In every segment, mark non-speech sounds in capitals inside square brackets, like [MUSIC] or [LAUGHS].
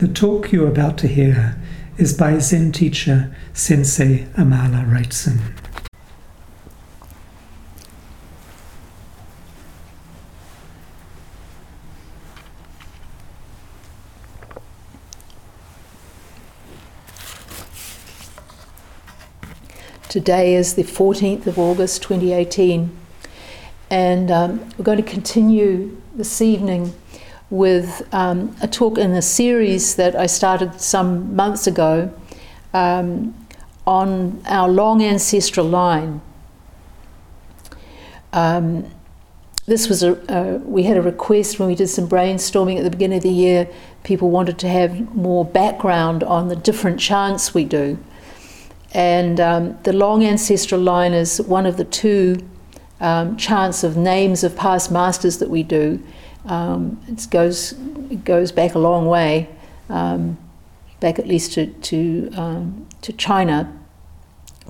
The talk you're about to hear is by Zen teacher Sensei Amala Wrightson. Today is the 14th of August 2018, and um, we're going to continue this evening with um, a talk in a series that I started some months ago um, on our long ancestral line. Um, this was a, we had a request when we did some brainstorming at the beginning of the year. People wanted to have more background on the different chants we do. And um, the long ancestral line is one of the two um, chants of names of past masters that we do. Um, it goes it goes back a long way, um, back at least to to, um, to China.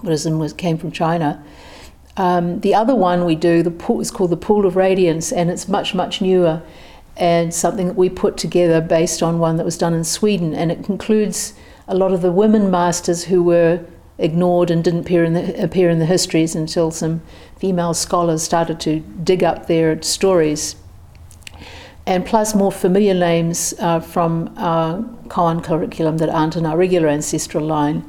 Buddhism was came from China. Um, the other one we do the pool, is called the Pool of Radiance, and it's much much newer, and something that we put together based on one that was done in Sweden, and it includes a lot of the women masters who were ignored and didn't appear in the, appear in the histories until some female scholars started to dig up their stories and plus more familiar names uh, from our Koan curriculum that aren't in our regular ancestral line.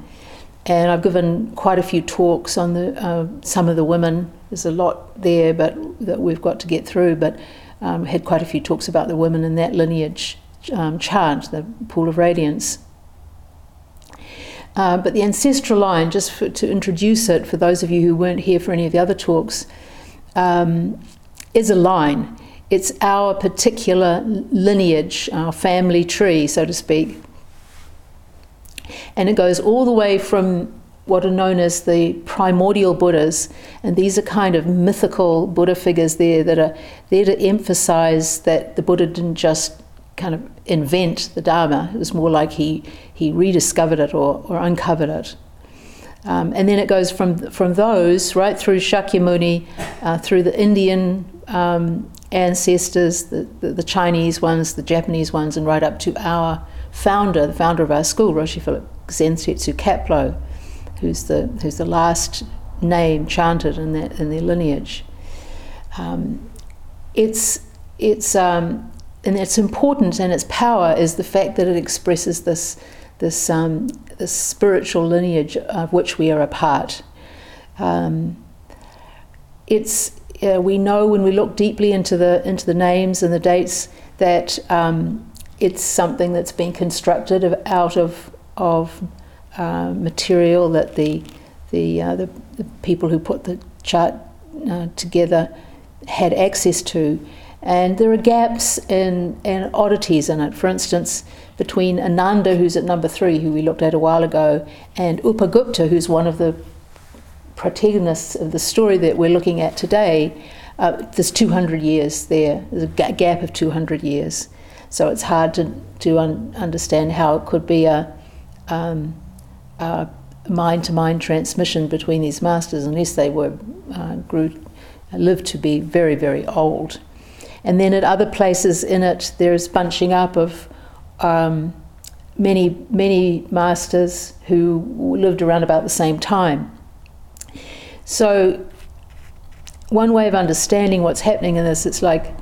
And I've given quite a few talks on the, uh, some of the women. There's a lot there, but that we've got to get through. But um, had quite a few talks about the women in that lineage um, chant, the pool of radiance. Uh, but the ancestral line, just for, to introduce it for those of you who weren't here for any of the other talks, um, is a line. It's our particular lineage, our family tree, so to speak. And it goes all the way from what are known as the primordial Buddhas, and these are kind of mythical Buddha figures there that are there to emphasize that the Buddha didn't just kind of invent the Dharma, it was more like he, he rediscovered it or, or uncovered it. Um, and then it goes from, from those right through Shakyamuni, uh, through the Indian um, ancestors, the, the, the, Chinese ones, the Japanese ones, and right up to our founder, the founder of our school, Roshi Philip Zensetsu Kapleau, who's the, who's the last name chanted in, that, in their lineage. Um, it's, it's, um, and its importance and its power is the fact that it expresses this, this, um, this spiritual lineage of which we are a part. Um, it's, uh, we know when we look deeply into the, into the names and the dates that um, it's something that's been constructed of, out of, of uh, material that the, the, uh, the, the, people who put the chart uh, together had access to. And there are gaps and, and oddities in it. For instance, between Ananda, who's at number three, who we looked at a while ago, and Upagupta, who's one of the protagonists of the story that we're looking at today, uh, there's 200 years there. There's a gap of 200 years. So it's hard to, to un- understand how it could be a mind to mind transmission between these masters unless they were uh, grew, lived to be very, very old. And then at other places in it, there's bunching up of um, many, many masters who lived around about the same time. So, one way of understanding what's happening in this, it's like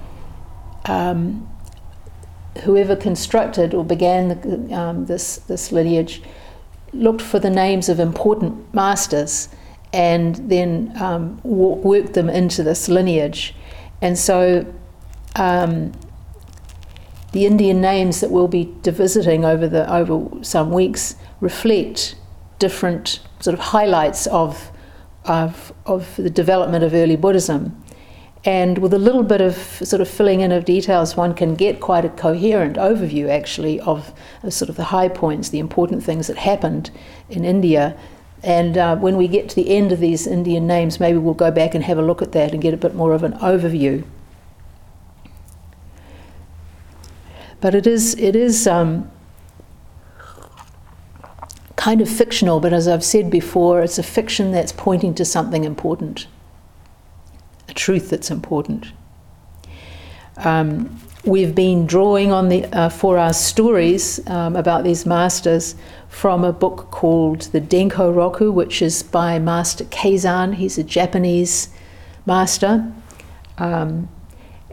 um, whoever constructed or began the, um, this, this lineage looked for the names of important masters and then um, worked them into this lineage. And so um, the Indian names that we'll be visiting over the over some weeks reflect different sort of highlights of of, of the development of early Buddhism. And with a little bit of sort of filling in of details, one can get quite a coherent overview actually of, of sort of the high points, the important things that happened in India. And uh, when we get to the end of these Indian names, maybe we'll go back and have a look at that and get a bit more of an overview. But it is, it is um, kind of fictional, but as I've said before, it's a fiction that's pointing to something important, a truth that's important. Um, we've been drawing on the uh, for our stories um, about these masters from a book called the Denko Roku, which is by Master Keizan. He's a Japanese master, um,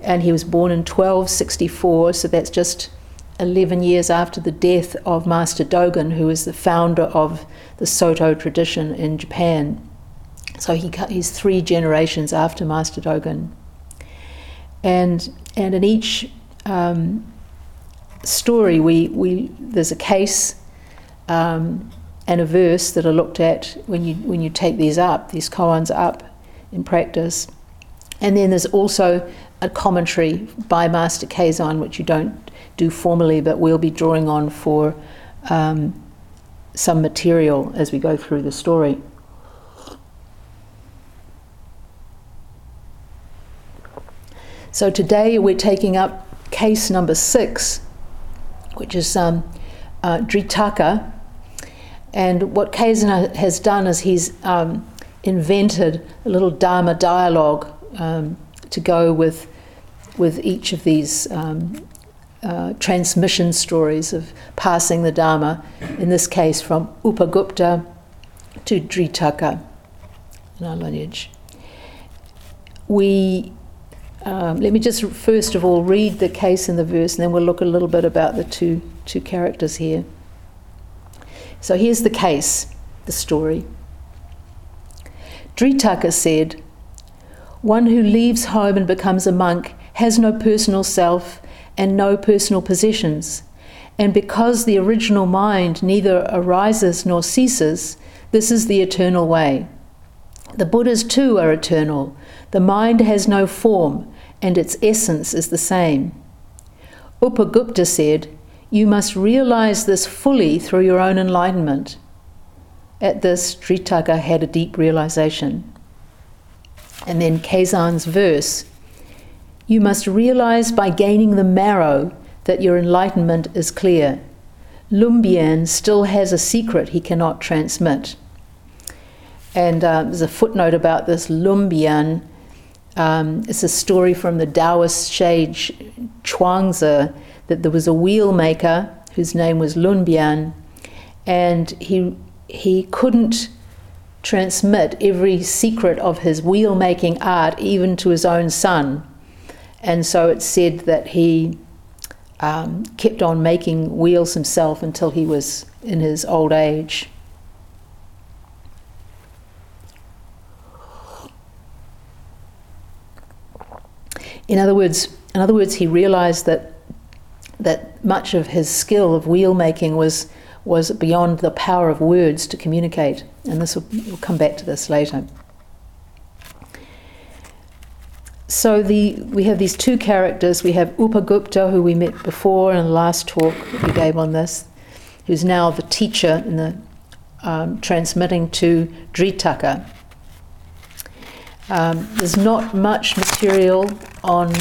and he was born in 1264. So that's just 11 years after the death of Master Dogen, who is the founder of the Soto tradition in Japan. So he, he's three generations after Master Dogen. And, and in each um, story, we, we, there's a case um, and a verse that are looked at when you, when you take these up, these koans up in practice. And then there's also a commentary by Master Keizan, which you don't do formally, but we'll be drawing on for um, some material as we go through the story. So today we're taking up case number six, which is um, uh, Dritaka. And what Keizan has done is he's um, invented a little Dharma dialogue um, to go with, with each of these um, uh, transmission stories of passing the Dharma, in this case from Upagupta to Dritaka in our lineage. We, um, let me just first of all read the case in the verse and then we'll look a little bit about the two, two characters here. So here's the case, the story. Dritaka said, One who leaves home and becomes a monk has no personal self and no personal possessions. And because the original mind neither arises nor ceases, this is the eternal way. The Buddhas too are eternal. The mind has no form, and its essence is the same. Upagupta said, You must realize this fully through your own enlightenment. At this, Dritaka had a deep realization. And then Keizan's verse you must realize by gaining the marrow that your enlightenment is clear. Lumbien still has a secret he cannot transmit. And uh, there's a footnote about this Lumbian. Um, it's a story from the Taoist sage Chuangzi that there was a wheel maker whose name was Lumbian, and he he couldn't transmit every secret of his wheel making art even to his own son. And so it's said that he um, kept on making wheels himself until he was in his old age. In other words, in other words, he realized that that much of his skill of wheel making was was beyond the power of words to communicate, and this will, we'll come back to this later. So the we have these two characters. We have Upagupta, who we met before in the last talk we gave on this, who's now the teacher in the um, transmitting to Dritaka. Um, there's not much material on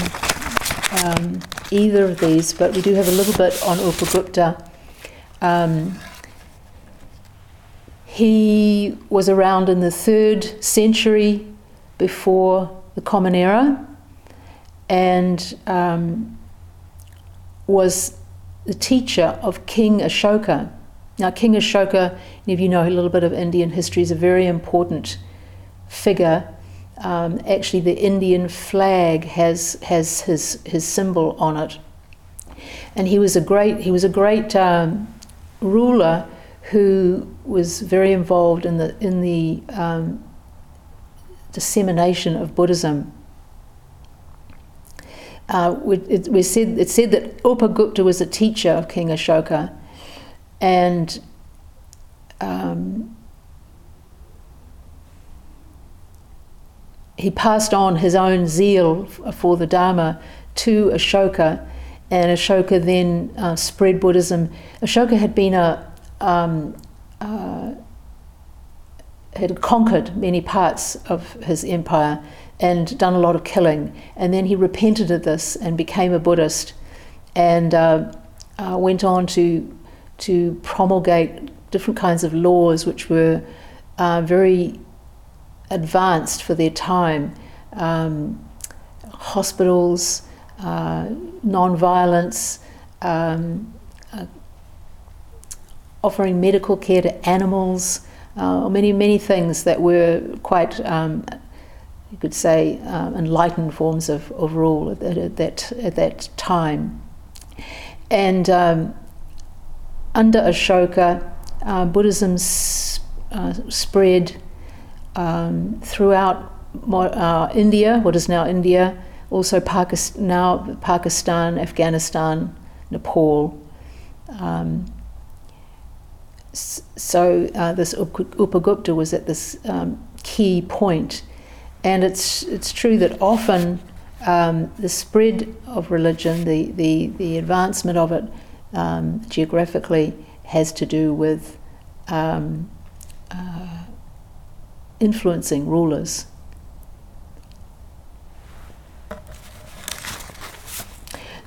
um, either of these, but we do have a little bit on Upagupta. Um, he was around in the third century before the Common Era, and um, was the teacher of King Ashoka. Now, King Ashoka, if you know a little bit of Indian history, is a very important figure. Um, actually, the Indian flag has has his his symbol on it, and he was a great he was a great um, ruler who was very involved in the in the um, dissemination of Buddhism. Uh, we, it, we said, it said that Upagupta was a teacher of King Ashoka, and um, he passed on his own zeal for the Dharma to Ashoka, and Ashoka then uh, spread Buddhism. Ashoka had been a um, uh, had conquered many parts of his empire and done a lot of killing. And then he repented of this and became a Buddhist and uh, uh, went on to, to promulgate different kinds of laws which were uh, very advanced for their time. Um, hospitals, uh, non-violence, um, uh, offering medical care to animals, uh, many many things that were quite um, you could say um, enlightened forms of, of rule at, at, that at that time, and um, under Ashoka, uh, Buddhism s- uh, spread um, throughout uh, India, what is now India, also Pakistan, now Pakistan, Afghanistan, Nepal. Um, so uh, this Upagupta was at this um, key point, and it's it's true that often um, the spread of religion, the the, the advancement of it um, geographically, has to do with um, uh, influencing rulers.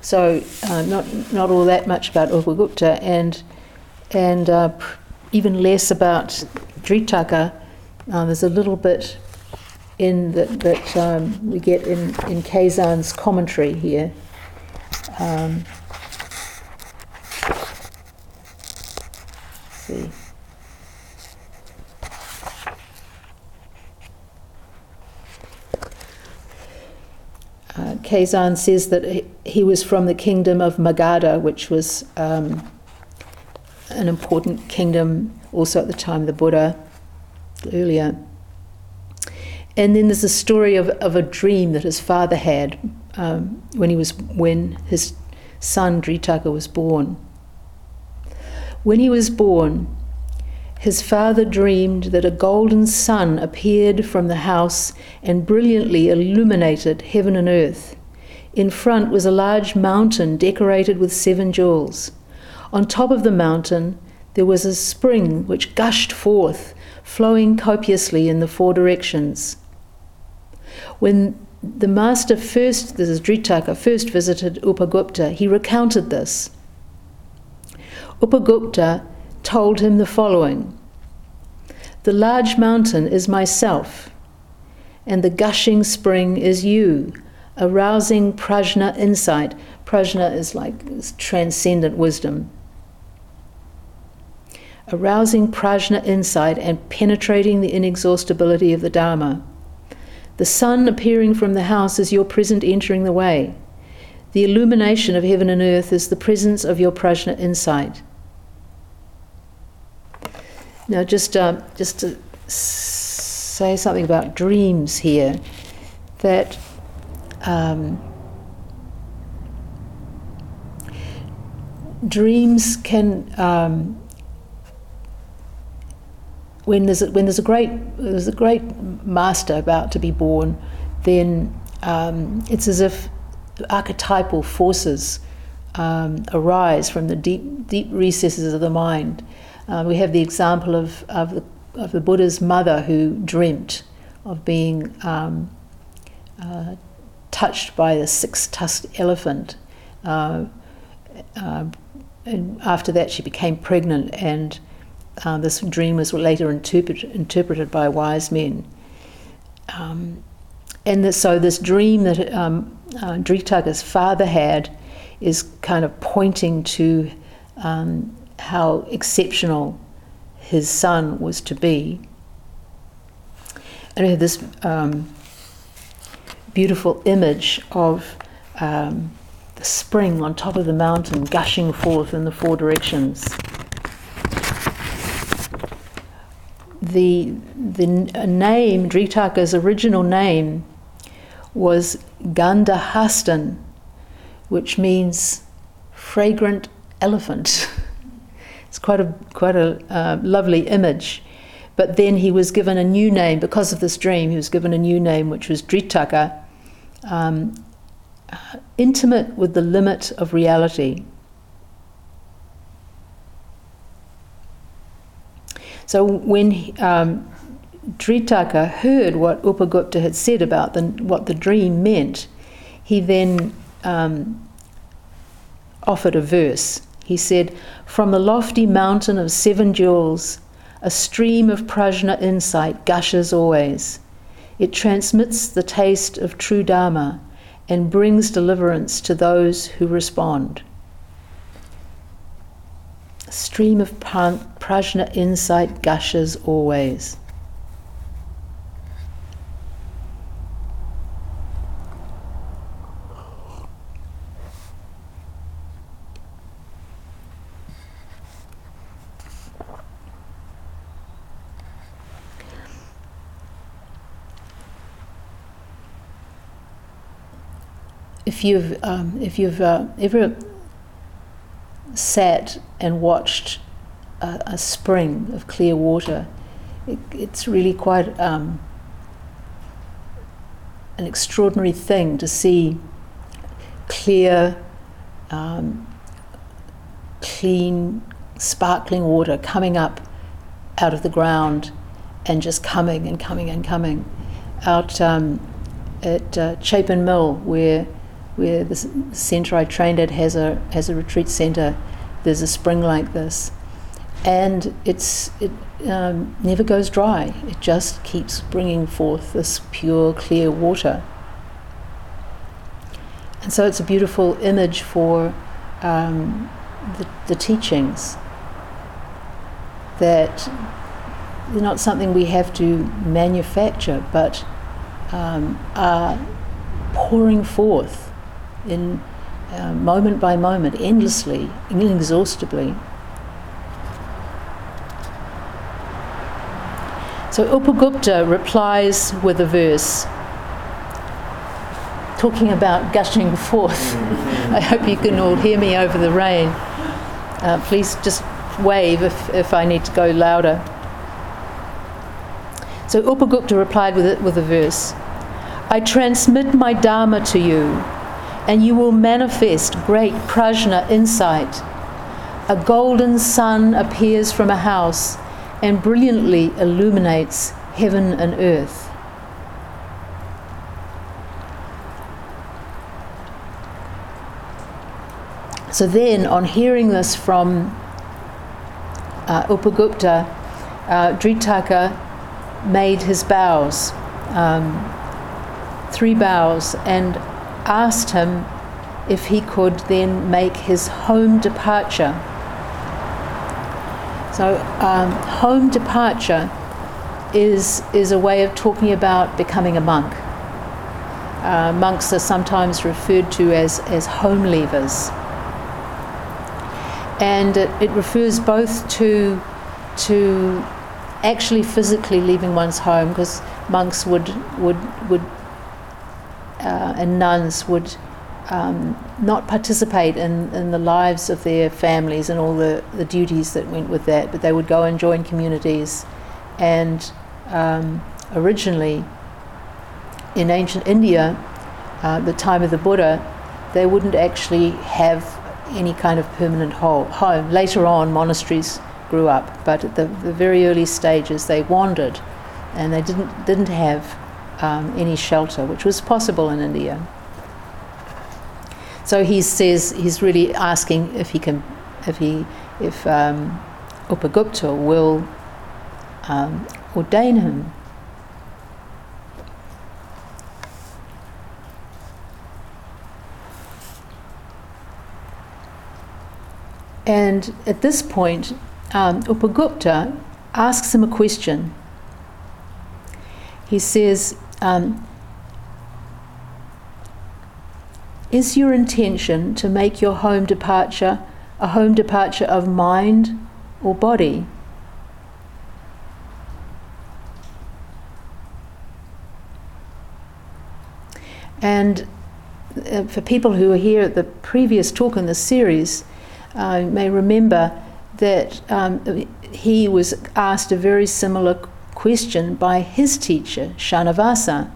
So uh, not not all that much about Upagupta and and uh, even less about Dritaka. Uh, there's a little bit in that, um, we get in, in Keizan's commentary here. Um, see. Uh, Kazan says that he was from the kingdom of Magadha, which was um, an important kingdom also at the time of the Buddha, earlier. And then there's a story of, of a dream that his father had um, when he was when his son Dritaka was born. When he was born, his father dreamed that a golden sun appeared from the house and brilliantly illuminated heaven and earth. In front was a large mountain decorated with seven jewels. On top of the mountain, there was a spring which gushed forth, flowing copiously in the four directions. When the master first, this is Dritaka, first visited Upagupta, he recounted this. Upagupta told him the following The large mountain is myself, and the gushing spring is you, arousing prajna insight. Prajna is like transcendent wisdom arousing prajna insight and penetrating the inexhaustibility of the Dharma. The sun appearing from the house is your present entering the way. The illumination of heaven and earth is the presence of your prajna insight. Now, just uh, just to say something about dreams here, that um, dreams can um, when there's a, when there's a great there's a great master about to be born, then um, it's as if archetypal forces um, arise from the deep deep recesses of the mind. Uh, we have the example of of the, of the Buddha's mother who dreamt of being um, uh, touched by the six-tusked elephant. Uh, uh, and after that, she became pregnant and uh, this dream was later interpret, interpreted by wise men. Um, and the, so, this dream that um, uh, father had is kind of pointing to um, how exceptional his son was to be. And I had this um, beautiful image of um, the spring on top of the mountain gushing forth in the four directions. The the name Dritaka's original name was Gandhahastan, which means fragrant elephant. [LAUGHS] it's quite a quite a uh, lovely image. But then he was given a new name because of this dream. He was given a new name, which was Dritaka, um, intimate with the limit of reality. So when um, Dritaka heard what Upagupta had said about the, what the dream meant, he then um, offered a verse. He said, From the lofty mountain of seven jewels, a stream of prajna insight gushes always. It transmits the taste of true Dharma and brings deliverance to those who respond. Stream of prajna insight gushes always. if you've um, if you've uh, ever sat and watched a, a, spring of clear water, it, it's really quite um, an extraordinary thing to see clear, um, clean, sparkling water coming up out of the ground and just coming and coming and coming. Out um, at uh, Chapin Mill where where the centre I trained at has a has a retreat centre. There's a spring like this, and it's it um, never goes dry. It just keeps bringing forth this pure, clear water. And so it's a beautiful image for um, the, the teachings that they're not something we have to manufacture, but um, are pouring forth in uh, moment by moment, endlessly, inexhaustibly. So Upagupta replies with a verse talking about gushing forth. [LAUGHS] I hope you can all hear me over the rain. Uh, please just wave if, if I need to go louder. So Upagupta replied with, it, with a verse I transmit my Dharma to you and you will manifest great prajna insight. A golden sun appears from a house and brilliantly illuminates heaven and earth. So then, on hearing this from uh, Upagupta, uh, Dritaka made his bows, um, three bows, and asked him if he could then make his home departure. So, um, home departure is, is a way of talking about becoming a monk. Uh, monks are sometimes referred to as, as home leavers. And it, it refers both to, to actually physically leaving one's home, because monks would, would, would uh, and nuns would um, not participate in, in the lives of their families and all the, the duties that went with that, but they would go and join communities. And um, originally, in ancient India, uh, the time of the Buddha, they wouldn't actually have any kind of permanent home. Later on, monasteries grew up, but at the, the very early stages, they wandered and they didn't, didn't have um, any shelter, which was possible in India. So he says he's really asking if he can, if he, if um, Upagupta will um, ordain him. And at this point, um, Upagupta asks him a question. He says, um, is your intention to make your home departure a home departure of mind or body? And uh, for people who were here at the previous talk in the series, uh, may remember that um, he was asked a very similar question by his teacher, Shanavasa,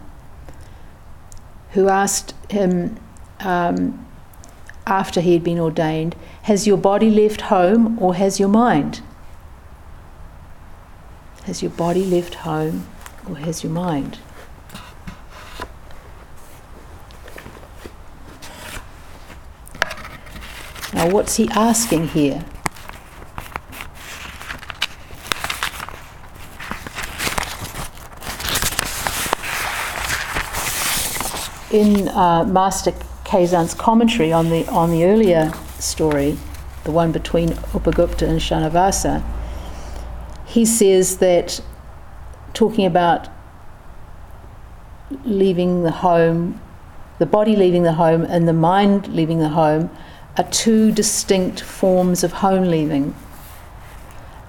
who asked him um, after he had been ordained Has your body left home or has your mind? Has your body left home or has your mind? Now, what's he asking here? In uh, Master Keizan's commentary on the, on the earlier story, the one between Upagupta and Shanavasa, he says that talking about leaving the home, the body leaving the home and the mind leaving the home are two distinct forms of home leaving.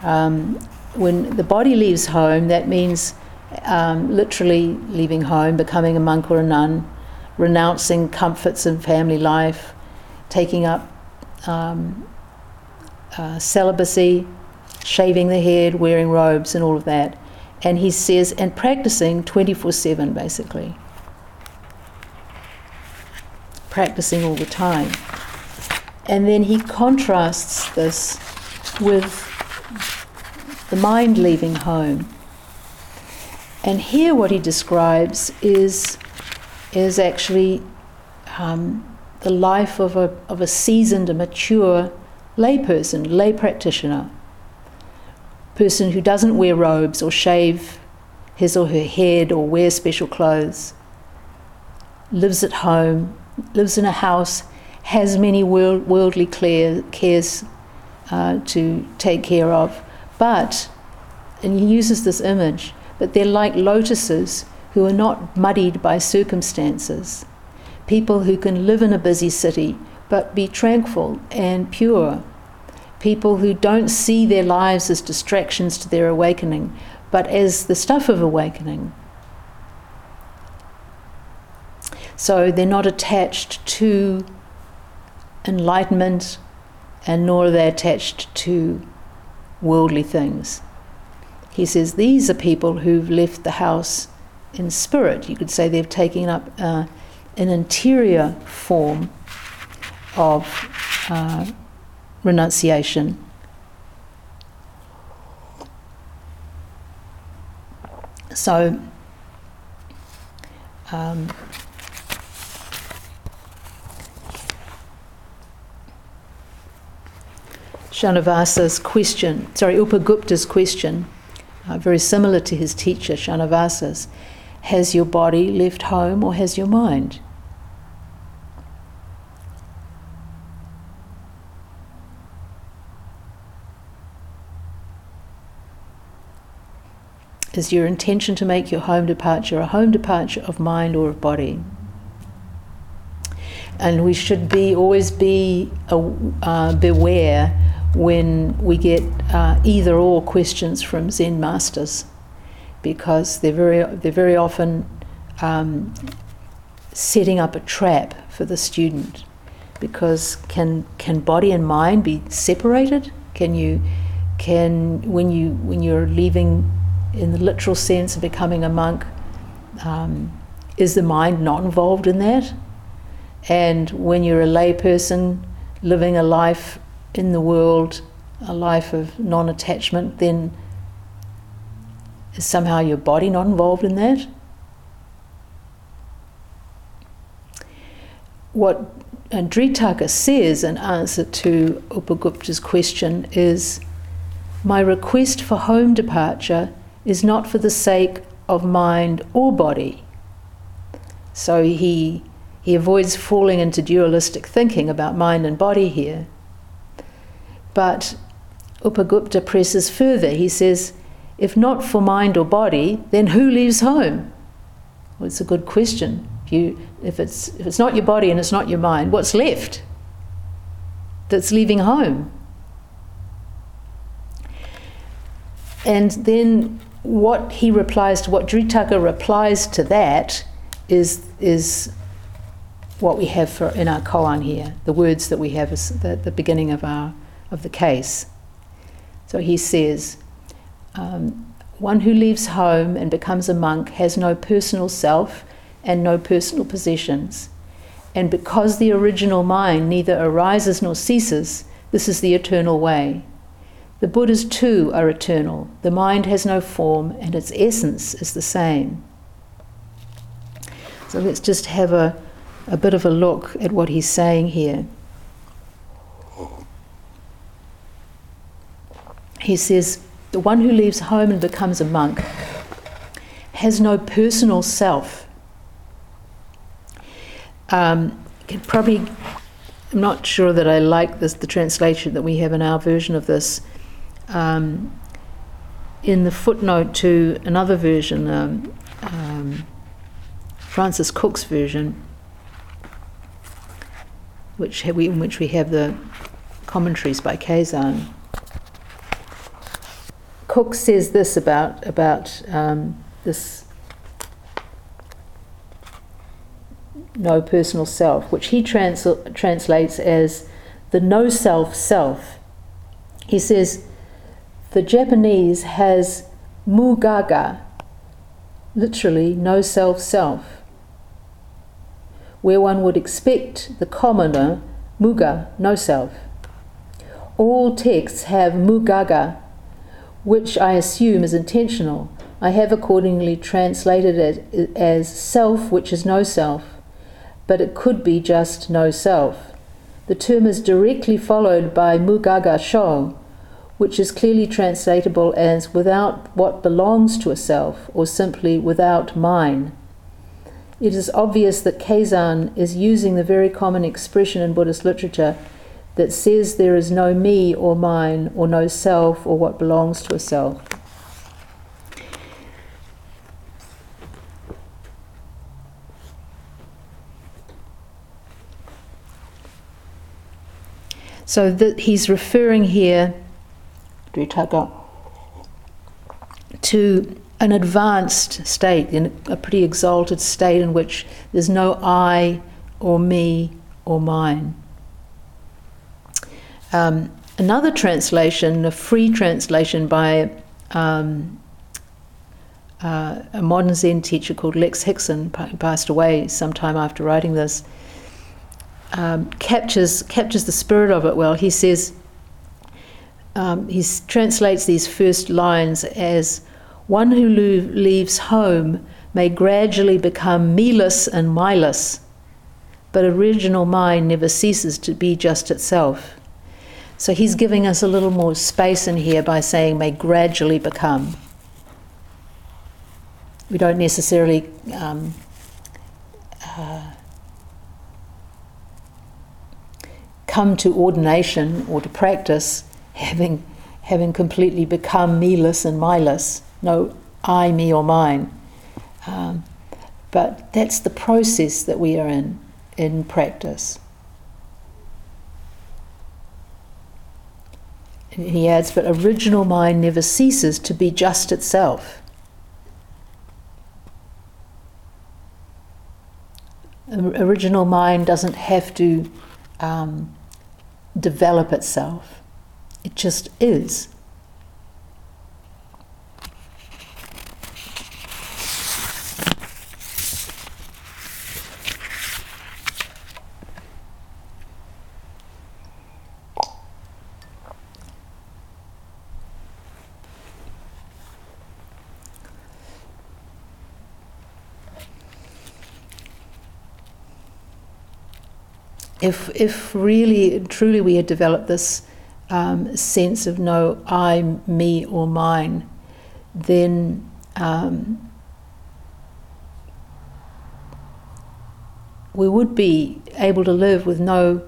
Um, when the body leaves home, that means um, literally leaving home, becoming a monk or a nun, renouncing comforts and family life, taking up um, uh, celibacy, shaving the head, wearing robes, and all of that. And he says, and practicing 24 7 basically. Practicing all the time. And then he contrasts this with the mind leaving home. And here, what he describes is, is actually um, the life of a, of a seasoned, a mature layperson, lay practitioner, person who doesn't wear robes or shave his or her head or wear special clothes, lives at home, lives in a house, has many world, worldly cares uh, to take care of, but, and he uses this image, but they're like lotuses who are not muddied by circumstances. People who can live in a busy city but be tranquil and pure. People who don't see their lives as distractions to their awakening, but as the stuff of awakening. So they're not attached to enlightenment and nor are they attached to worldly things. He says these are people who've left the house in spirit. You could say they've taken up uh, an interior form of uh, renunciation. So, um, Shanavasa's question, sorry, Upagupta's question, uh, very similar to his teacher Shanavasa's Has your body left home or has your mind? Is your intention to make your home departure a home departure of mind or of body? And we should be always be uh, beware when we get uh, either or questions from Zen masters because they're very, they're very often um, setting up a trap for the student. Because can, can body and mind be separated? Can you, can, when, you, when you're leaving in the literal sense of becoming a monk, um, is the mind not involved in that? And when you're a layperson living a life in the world a life of non attachment, then is somehow your body not involved in that? What Dritaka says in answer to Upagupta's question is My request for home departure is not for the sake of mind or body. So he, he avoids falling into dualistic thinking about mind and body here. But Upagupta presses further. He says, if not for mind or body, then who leaves home? Well, it's a good question. If, you, if, it's, if it's not your body and it's not your mind, what's left that's leaving home? And then what he replies to, what Dritaka replies to that is, is what we have for, in our koan here, the words that we have at the beginning of our of the case. So he says, um, one who leaves home and becomes a monk has no personal self and no personal possessions. And because the original mind neither arises nor ceases, this is the eternal way. The Buddhas too are eternal. The mind has no form and its essence is the same. So let's just have a, a bit of a look at what he's saying here. he says, the one who leaves home and becomes a monk has no personal self. um, probably, I'm not sure that I like this, the translation that we have in our version of this. Um, in the footnote to another version, um, um, Francis Cook's version, which we, in which we have the commentaries by Keizan. Cook says this about about um, this no personal self, which he trans- translates as the no self self. He says the Japanese has mugaga, literally no self self, where one would expect the commoner muga, no self. All texts have mugaga, which I assume is intentional. I have accordingly translated it as self, which is no self but it could be just no self. The term is directly followed by mugaga sho, which is clearly translatable as without what belongs to a self, or simply without mine. It is obvious that Keizan is using the very common expression in Buddhist literature that says there is no me or mine, or no self, or what belongs to a self. So that he's referring here to an advanced state, in a pretty exalted state in which there's no I or me or mine. Um, another translation, a free translation by um, uh, a modern Zen teacher called Lex who passed away sometime after writing this, um, captures captures the spirit of it well. He says um, he translates these first lines as one who lo- leaves home may gradually become meless and miless, but original mind never ceases to be just itself. So he's giving us a little more space in here by saying may gradually become. We don't necessarily um, uh, come to ordination or to practice having, having completely become meless and myless, no I, me, or mine. Um, but that's the process that we are in in practice. And he adds, but original mind never ceases to be just itself. Original mind doesn't have to um, develop itself. It just is. If, if really, truly we had developed this um, sense of no I, me, or mine, then um, we would be able to live with no,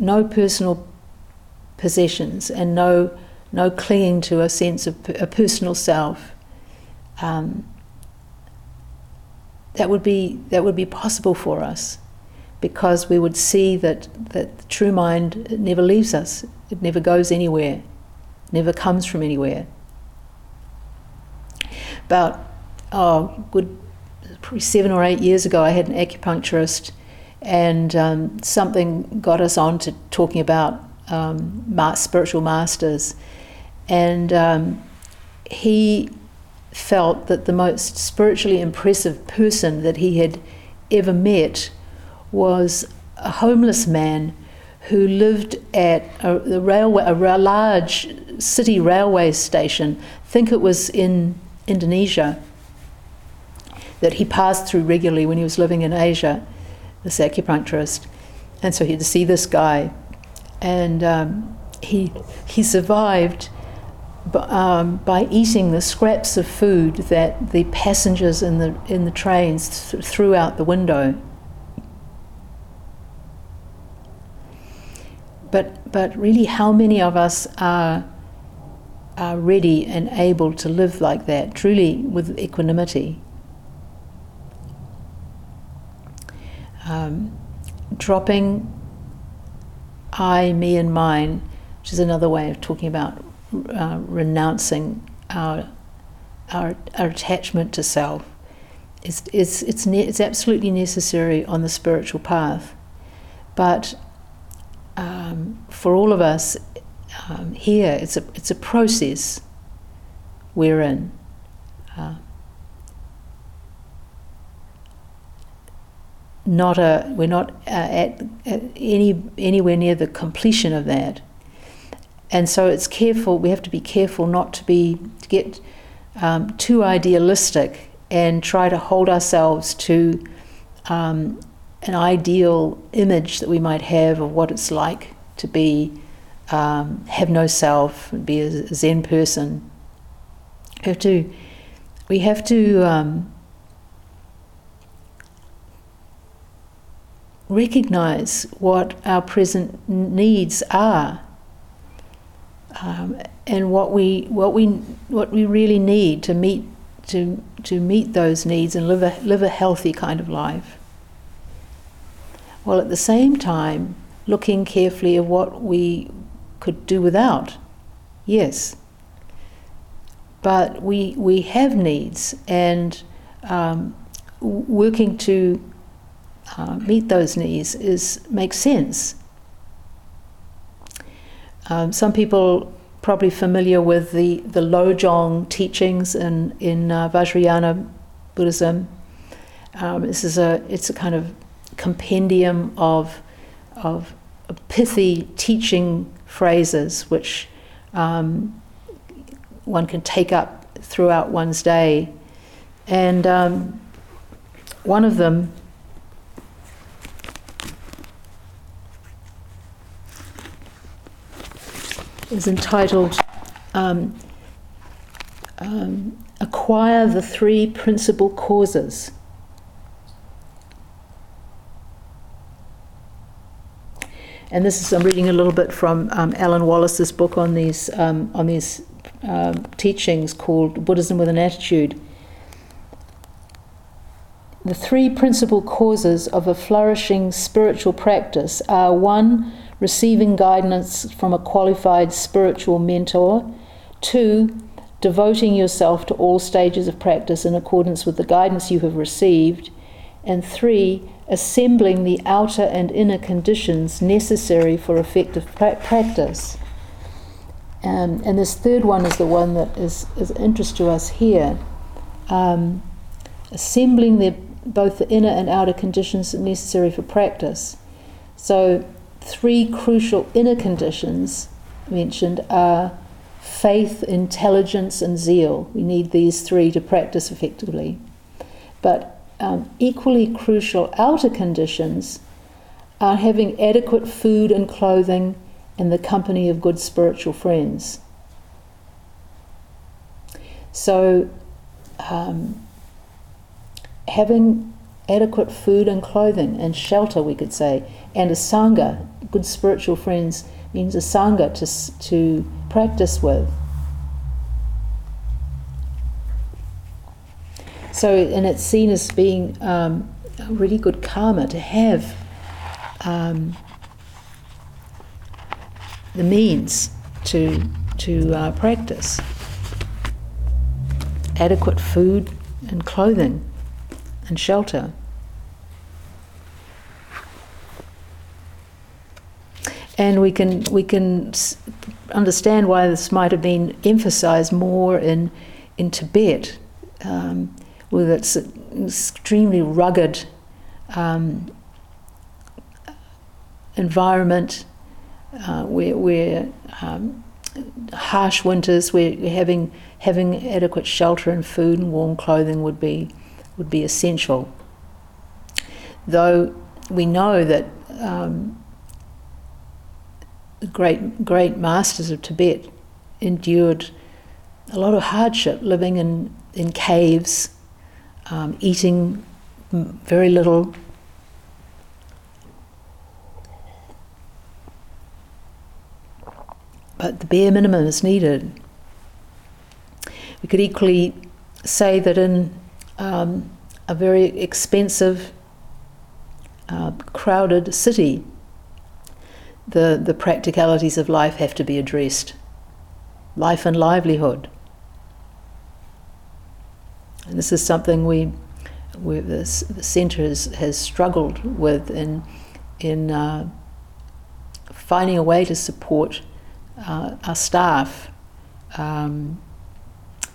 no personal possessions and no, no clinging to a sense of a personal self. Um, that would be that would be possible for us because we would see that, that the true mind never leaves us, it never goes anywhere, never comes from anywhere. About, oh, good, probably seven or eight years ago, I had an acupuncturist, and um, something got us on to talking about um, spiritual masters. And um, he felt that the most spiritually impressive person that he had ever met was a homeless man who lived at a, a railway, a large city railway station. I think it was in Indonesia that he passed through regularly when he was living in Asia, this acupuncturist. And so he had to see this guy, and um, he he survived b- um, by eating the scraps of food that the passengers in the in the trains th- threw out the window. But, but really, how many of us are, are ready and able to live like that, truly with equanimity? Um, dropping I, me, and mine, which is another way of talking about uh, renouncing our, our, our attachment to self. It's, it's, it's, ne- it's absolutely necessary on the spiritual path. But um, for all of us um, here, it's a, it's a process we're in. Uh, not a, we're not uh, at, at, any, anywhere near the completion of that. And so it's careful, we have to be careful not to be, to get um, too idealistic and try to hold ourselves to um, an ideal image that we might have of what it's like to be, um, have no self, be a Zen person. We have to, we have to um, recognize what our present needs are. Um, and what we what we what we really need to meet to to meet those needs and live a live a healthy kind of life while at the same time looking carefully at what we could do without. Yes. But we, we have needs, and um, working to uh, meet those needs is makes sense. Um, some people probably familiar with the, the Lojong teachings in, in uh, Vajrayana Buddhism. Um, this is a it's a kind of compendium of, of pithy teaching phrases which um, one can take up throughout one's day. And um, one of them is entitled um, um, Acquire the Three Principal Causes. And this is I'm reading a little bit from um, Alan Wallace's book on these um, on these um, teachings called Buddhism with an Attitude. The three principal causes of a flourishing spiritual practice are one, receiving guidance from a qualified spiritual mentor, two, devoting yourself to all stages of practice in accordance with the guidance you have received, and three, assembling the outer and inner conditions necessary for effective pra- practice. Um, and this third one is the one that is, of interest to us here. Um, assembling the, both the inner and outer conditions necessary for practice. So, three crucial inner conditions mentioned are faith, intelligence, and zeal. We need these three to practice effectively. But um, equally crucial outer conditions are having adequate food and clothing and the company of good spiritual friends. So, um, having adequate food and clothing and shelter, we could say, and a sangha, good spiritual friends, means a sangha to, to practice with. So, and it's seen as being um, a really good karma to have um, the means to to uh, practice adequate food and clothing and shelter. And we can we can understand why this might have been emphasized more in in Tibet. Um, with its extremely rugged um, environment, uh, where, where um, harsh winters, where having having adequate shelter and food and warm clothing would be would be essential. Though we know that um, the great great masters of Tibet endured a lot of hardship living in, in caves um, eating very little. but the bare minimum is needed. We could equally say that in um, a very expensive, uh, crowded city, the, the practicalities of life have to be addressed life and livelihood. And this is something we, we the, the centre has, has struggled with in, in uh, finding a way to support uh, our staff um,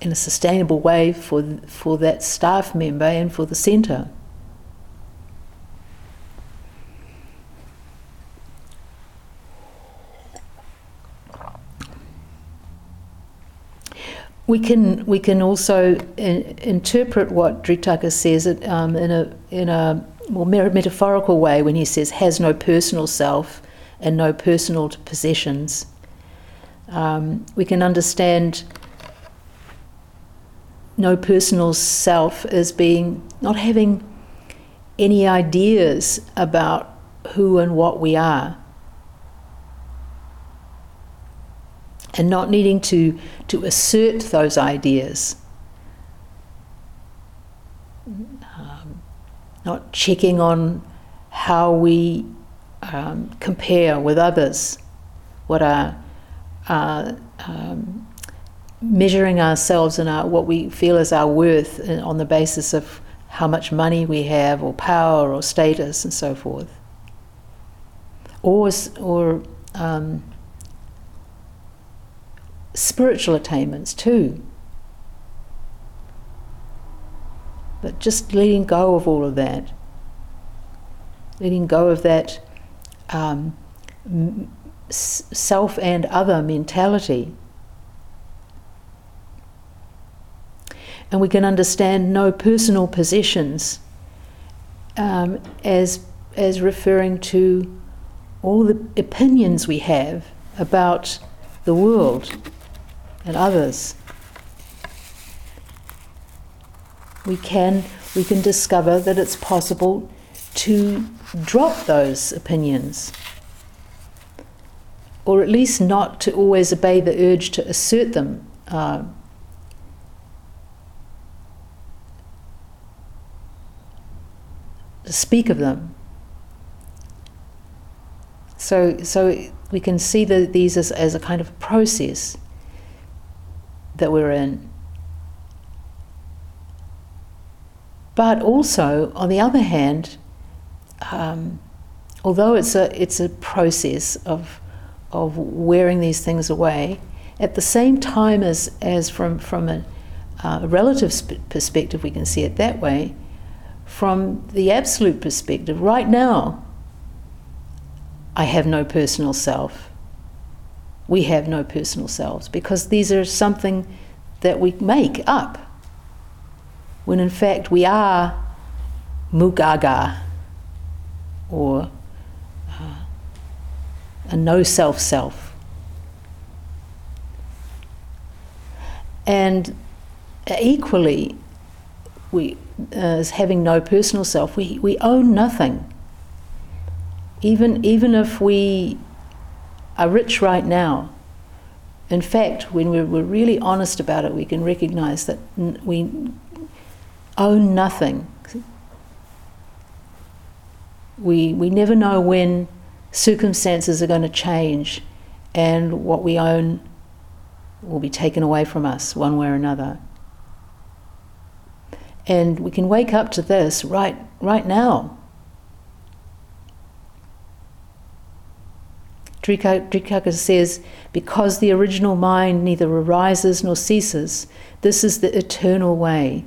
in a sustainable way for, for that staff member and for the centre. We can we can also in, interpret what Dritaka says um, in a in a more metaphorical way when he says has no personal self and no personal possessions. Um, we can understand no personal self as being not having any ideas about who and what we are. And not needing to, to assert those ideas. Um, not checking on how we um, compare with others, what are uh, um, measuring ourselves and our, what we feel is our worth on the basis of how much money we have, or power, or status, and so forth. Or, or um, spiritual attainments too. But just letting go of all of that, letting go of that um, self and other mentality. And we can understand no personal possessions um, as, as referring to all the opinions we have about the world and others. We can, we can discover that it's possible to drop those opinions, or at least not to always obey the urge to assert them. Uh, speak of them. So, so we can see the, these as, as a kind of process that we're in. But also, on the other hand, um, although it's a it's a process of of wearing these things away, at the same time as as from from a, uh, relative sp- perspective, we can see it that way. From the absolute perspective, right now, I have no personal self. We have no personal selves because these are something that we make up. When in fact we are mugaga or uh, a no self self. And equally, we, uh, as having no personal self, we, we own nothing. Even, even if we are rich right now, in fact, when we're, we're really honest about it, we can recognize that n- we own nothing we, we never know when circumstances are going to change and what we own will be taken away from us one way or another. And we can wake up to this right, right now. Dritaka says, because the original mind neither arises nor ceases, this is the eternal way.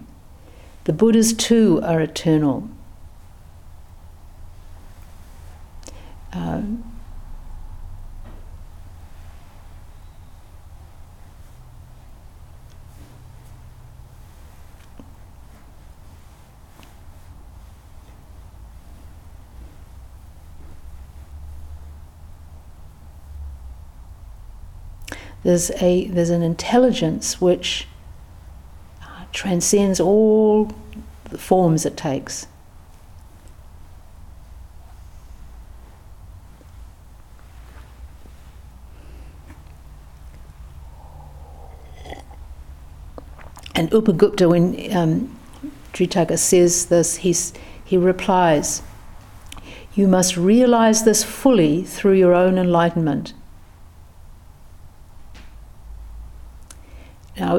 The Buddhas too are eternal. Um, There's, a, there's an intelligence which uh, transcends all the forms it takes. And Upagupta, when um, Dritaka says this, he's, he replies, You must realize this fully through your own enlightenment.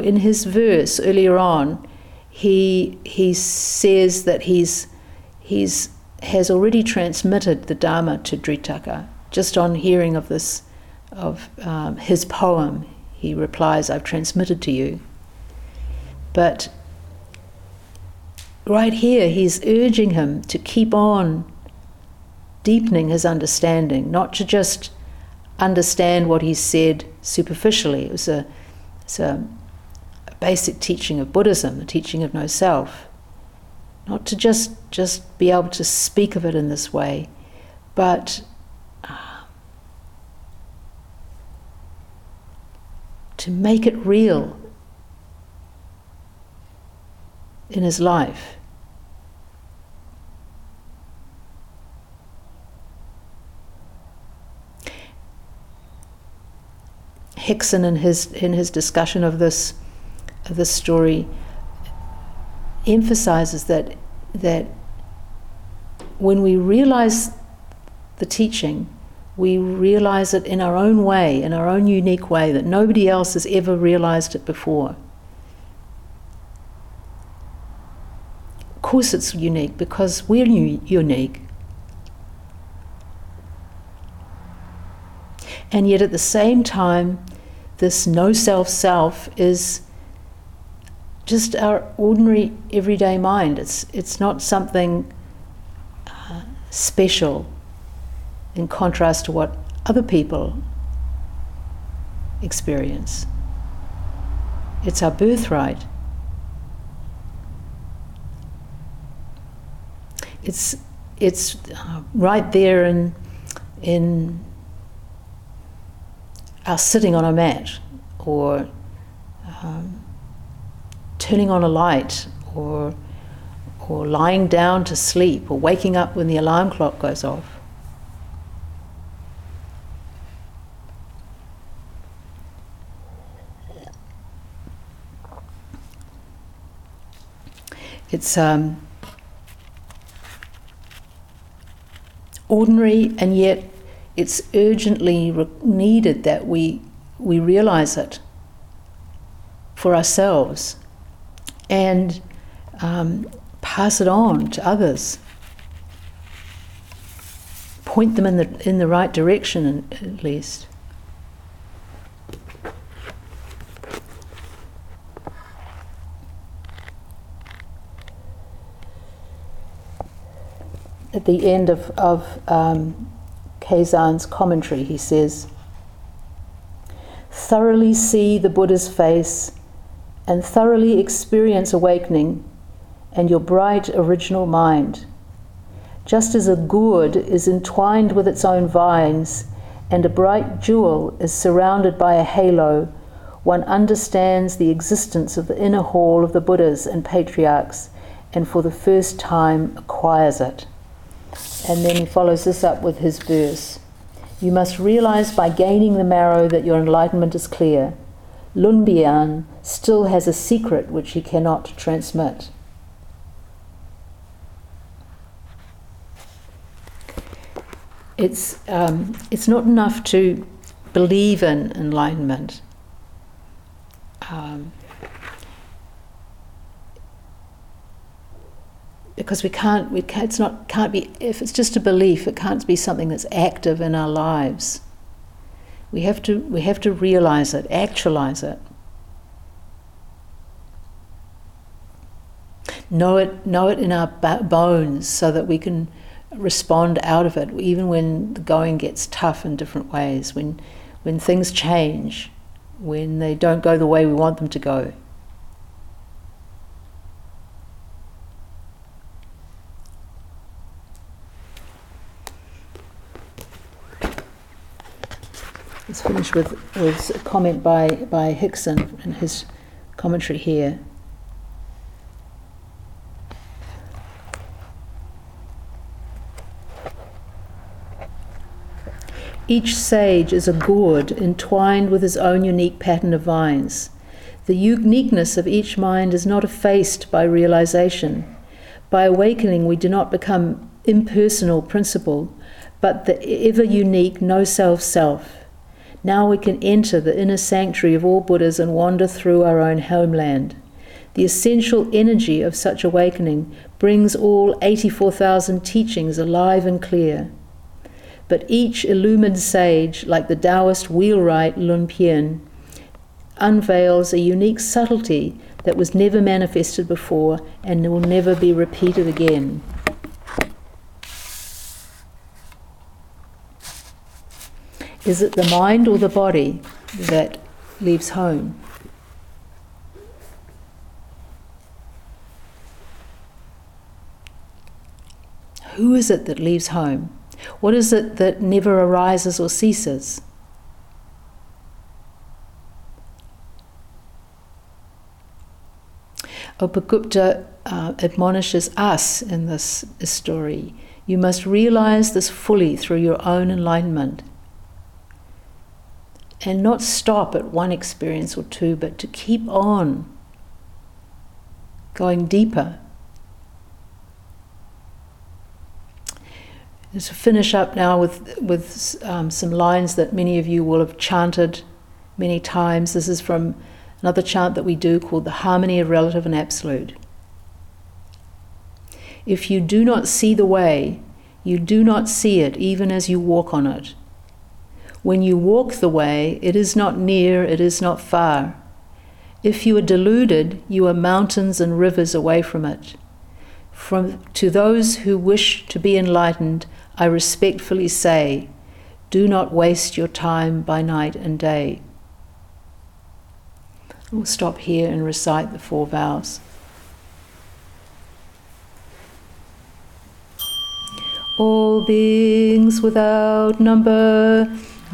In his verse earlier on, he, he says that he's, he's, has already transmitted the Dharma to Dritaka. Just on hearing of this, of um, his poem, he replies, I've transmitted to you. But right here, he's urging him to keep on deepening his understanding, not to just understand what he said superficially. It was a, it's a, basic teaching of Buddhism, the teaching of no self. Not to just, just be able to speak of it in this way, but uh, to make it real in his life. Hixon, in his in his discussion of this this story, emphasizes that that when we realize the teaching, we realize it in our own way, in our own unique way, that nobody else has ever realized it before. Of course it's unique because we're unique. And yet at the same time, this no self self is just our ordinary everyday mind. It's, it's not something uh, special in contrast to what other people experience. It's our birthright. it's it's uh, right there in in us sitting on a mat or um, turning on a light or or lying down to sleep or waking up when the alarm clock goes off. It's um, ordinary, and yet it's urgently re- needed that we, we realize it for ourselves and um, pass it on to others. Point them in the, in the right direction, at least. at the end of, of um, Keizan's commentary, he says, thoroughly see the Buddha's face and thoroughly experience awakening and your bright original mind. Just as a gourd is entwined with its own vines and a bright jewel is surrounded by a halo, one understands the existence of the inner hall of the Buddhas and patriarchs and for the first time acquires it. And then he follows this up with his verse You must realize by gaining the marrow that your enlightenment is clear. Lunbian still has a secret which he cannot transmit. It's, um, it's not enough to believe in enlightenment. Um, because we can't, we can't, it's not, can't be, if it's just a belief, it can't be something that's active in our lives. We have to, we have to realize it, actualize it. Know it, know it in our bones so that we can respond out of it, even when the going gets tough in different ways, when, when things change, when they don't go the way we want them to go. Let's finish with, with a comment by, by Hixon in his commentary here. Each sage is a gourd entwined with his own unique pattern of vines. The uniqueness of each mind is not effaced by realization. By awakening, we do not become impersonal principle, but the ever unique no self self. Now we can enter the inner sanctuary of all Buddhas and wander through our own homeland. The essential energy of such awakening brings all 84,000 teachings alive and clear. But each illumined sage, like the Taoist wheelwright Lun Pian, unveils a unique subtlety that was never manifested before and will never be repeated again. Is it the mind or the body that leaves home? Who is it that leaves home? What is it that never arises or ceases? Upagupta uh, admonishes us in this story. You must realize this fully through your own enlightenment. And not stop at one experience or two, but to keep on going deeper. to finish up now with, with um, some lines that many of you will have chanted many times. This is from another chant that we do called the Harmony of Relative and Absolute. If you do not see the way, you do not see it even as you walk on it. When you walk the way, it is not near, it is not far. If you are deluded, you are mountains and rivers away from it. From, to those who wish to be enlightened, I respectfully say, do not waste your time by night and day. We'll stop here and recite the four vows. All beings without number,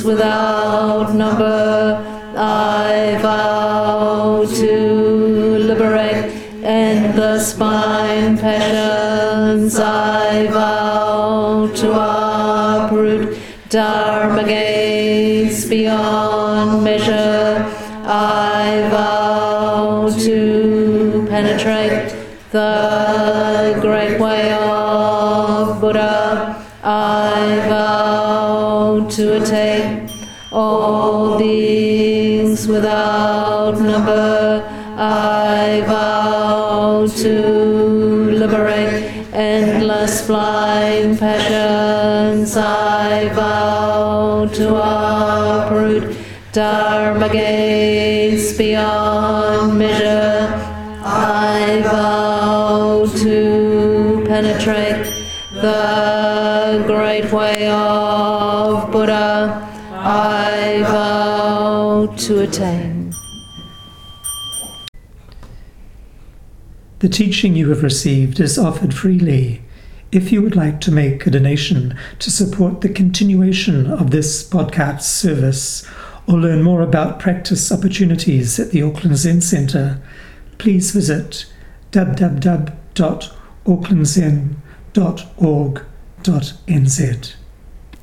without number. I vow to liberate endless mind passions. I vow to uproot Dharma gates beyond measure. I vow to penetrate the without number. I vow to liberate endless blind passions, I vow to uproot Dharma gates beyond measure. I vow to penetrate the great way of to attain. The teaching you have received is offered freely. If you would like to make a donation to support the continuation of this podcast service or learn more about practice opportunities at the Auckland Zen Centre, please visit www.aucklandzen.org.nz.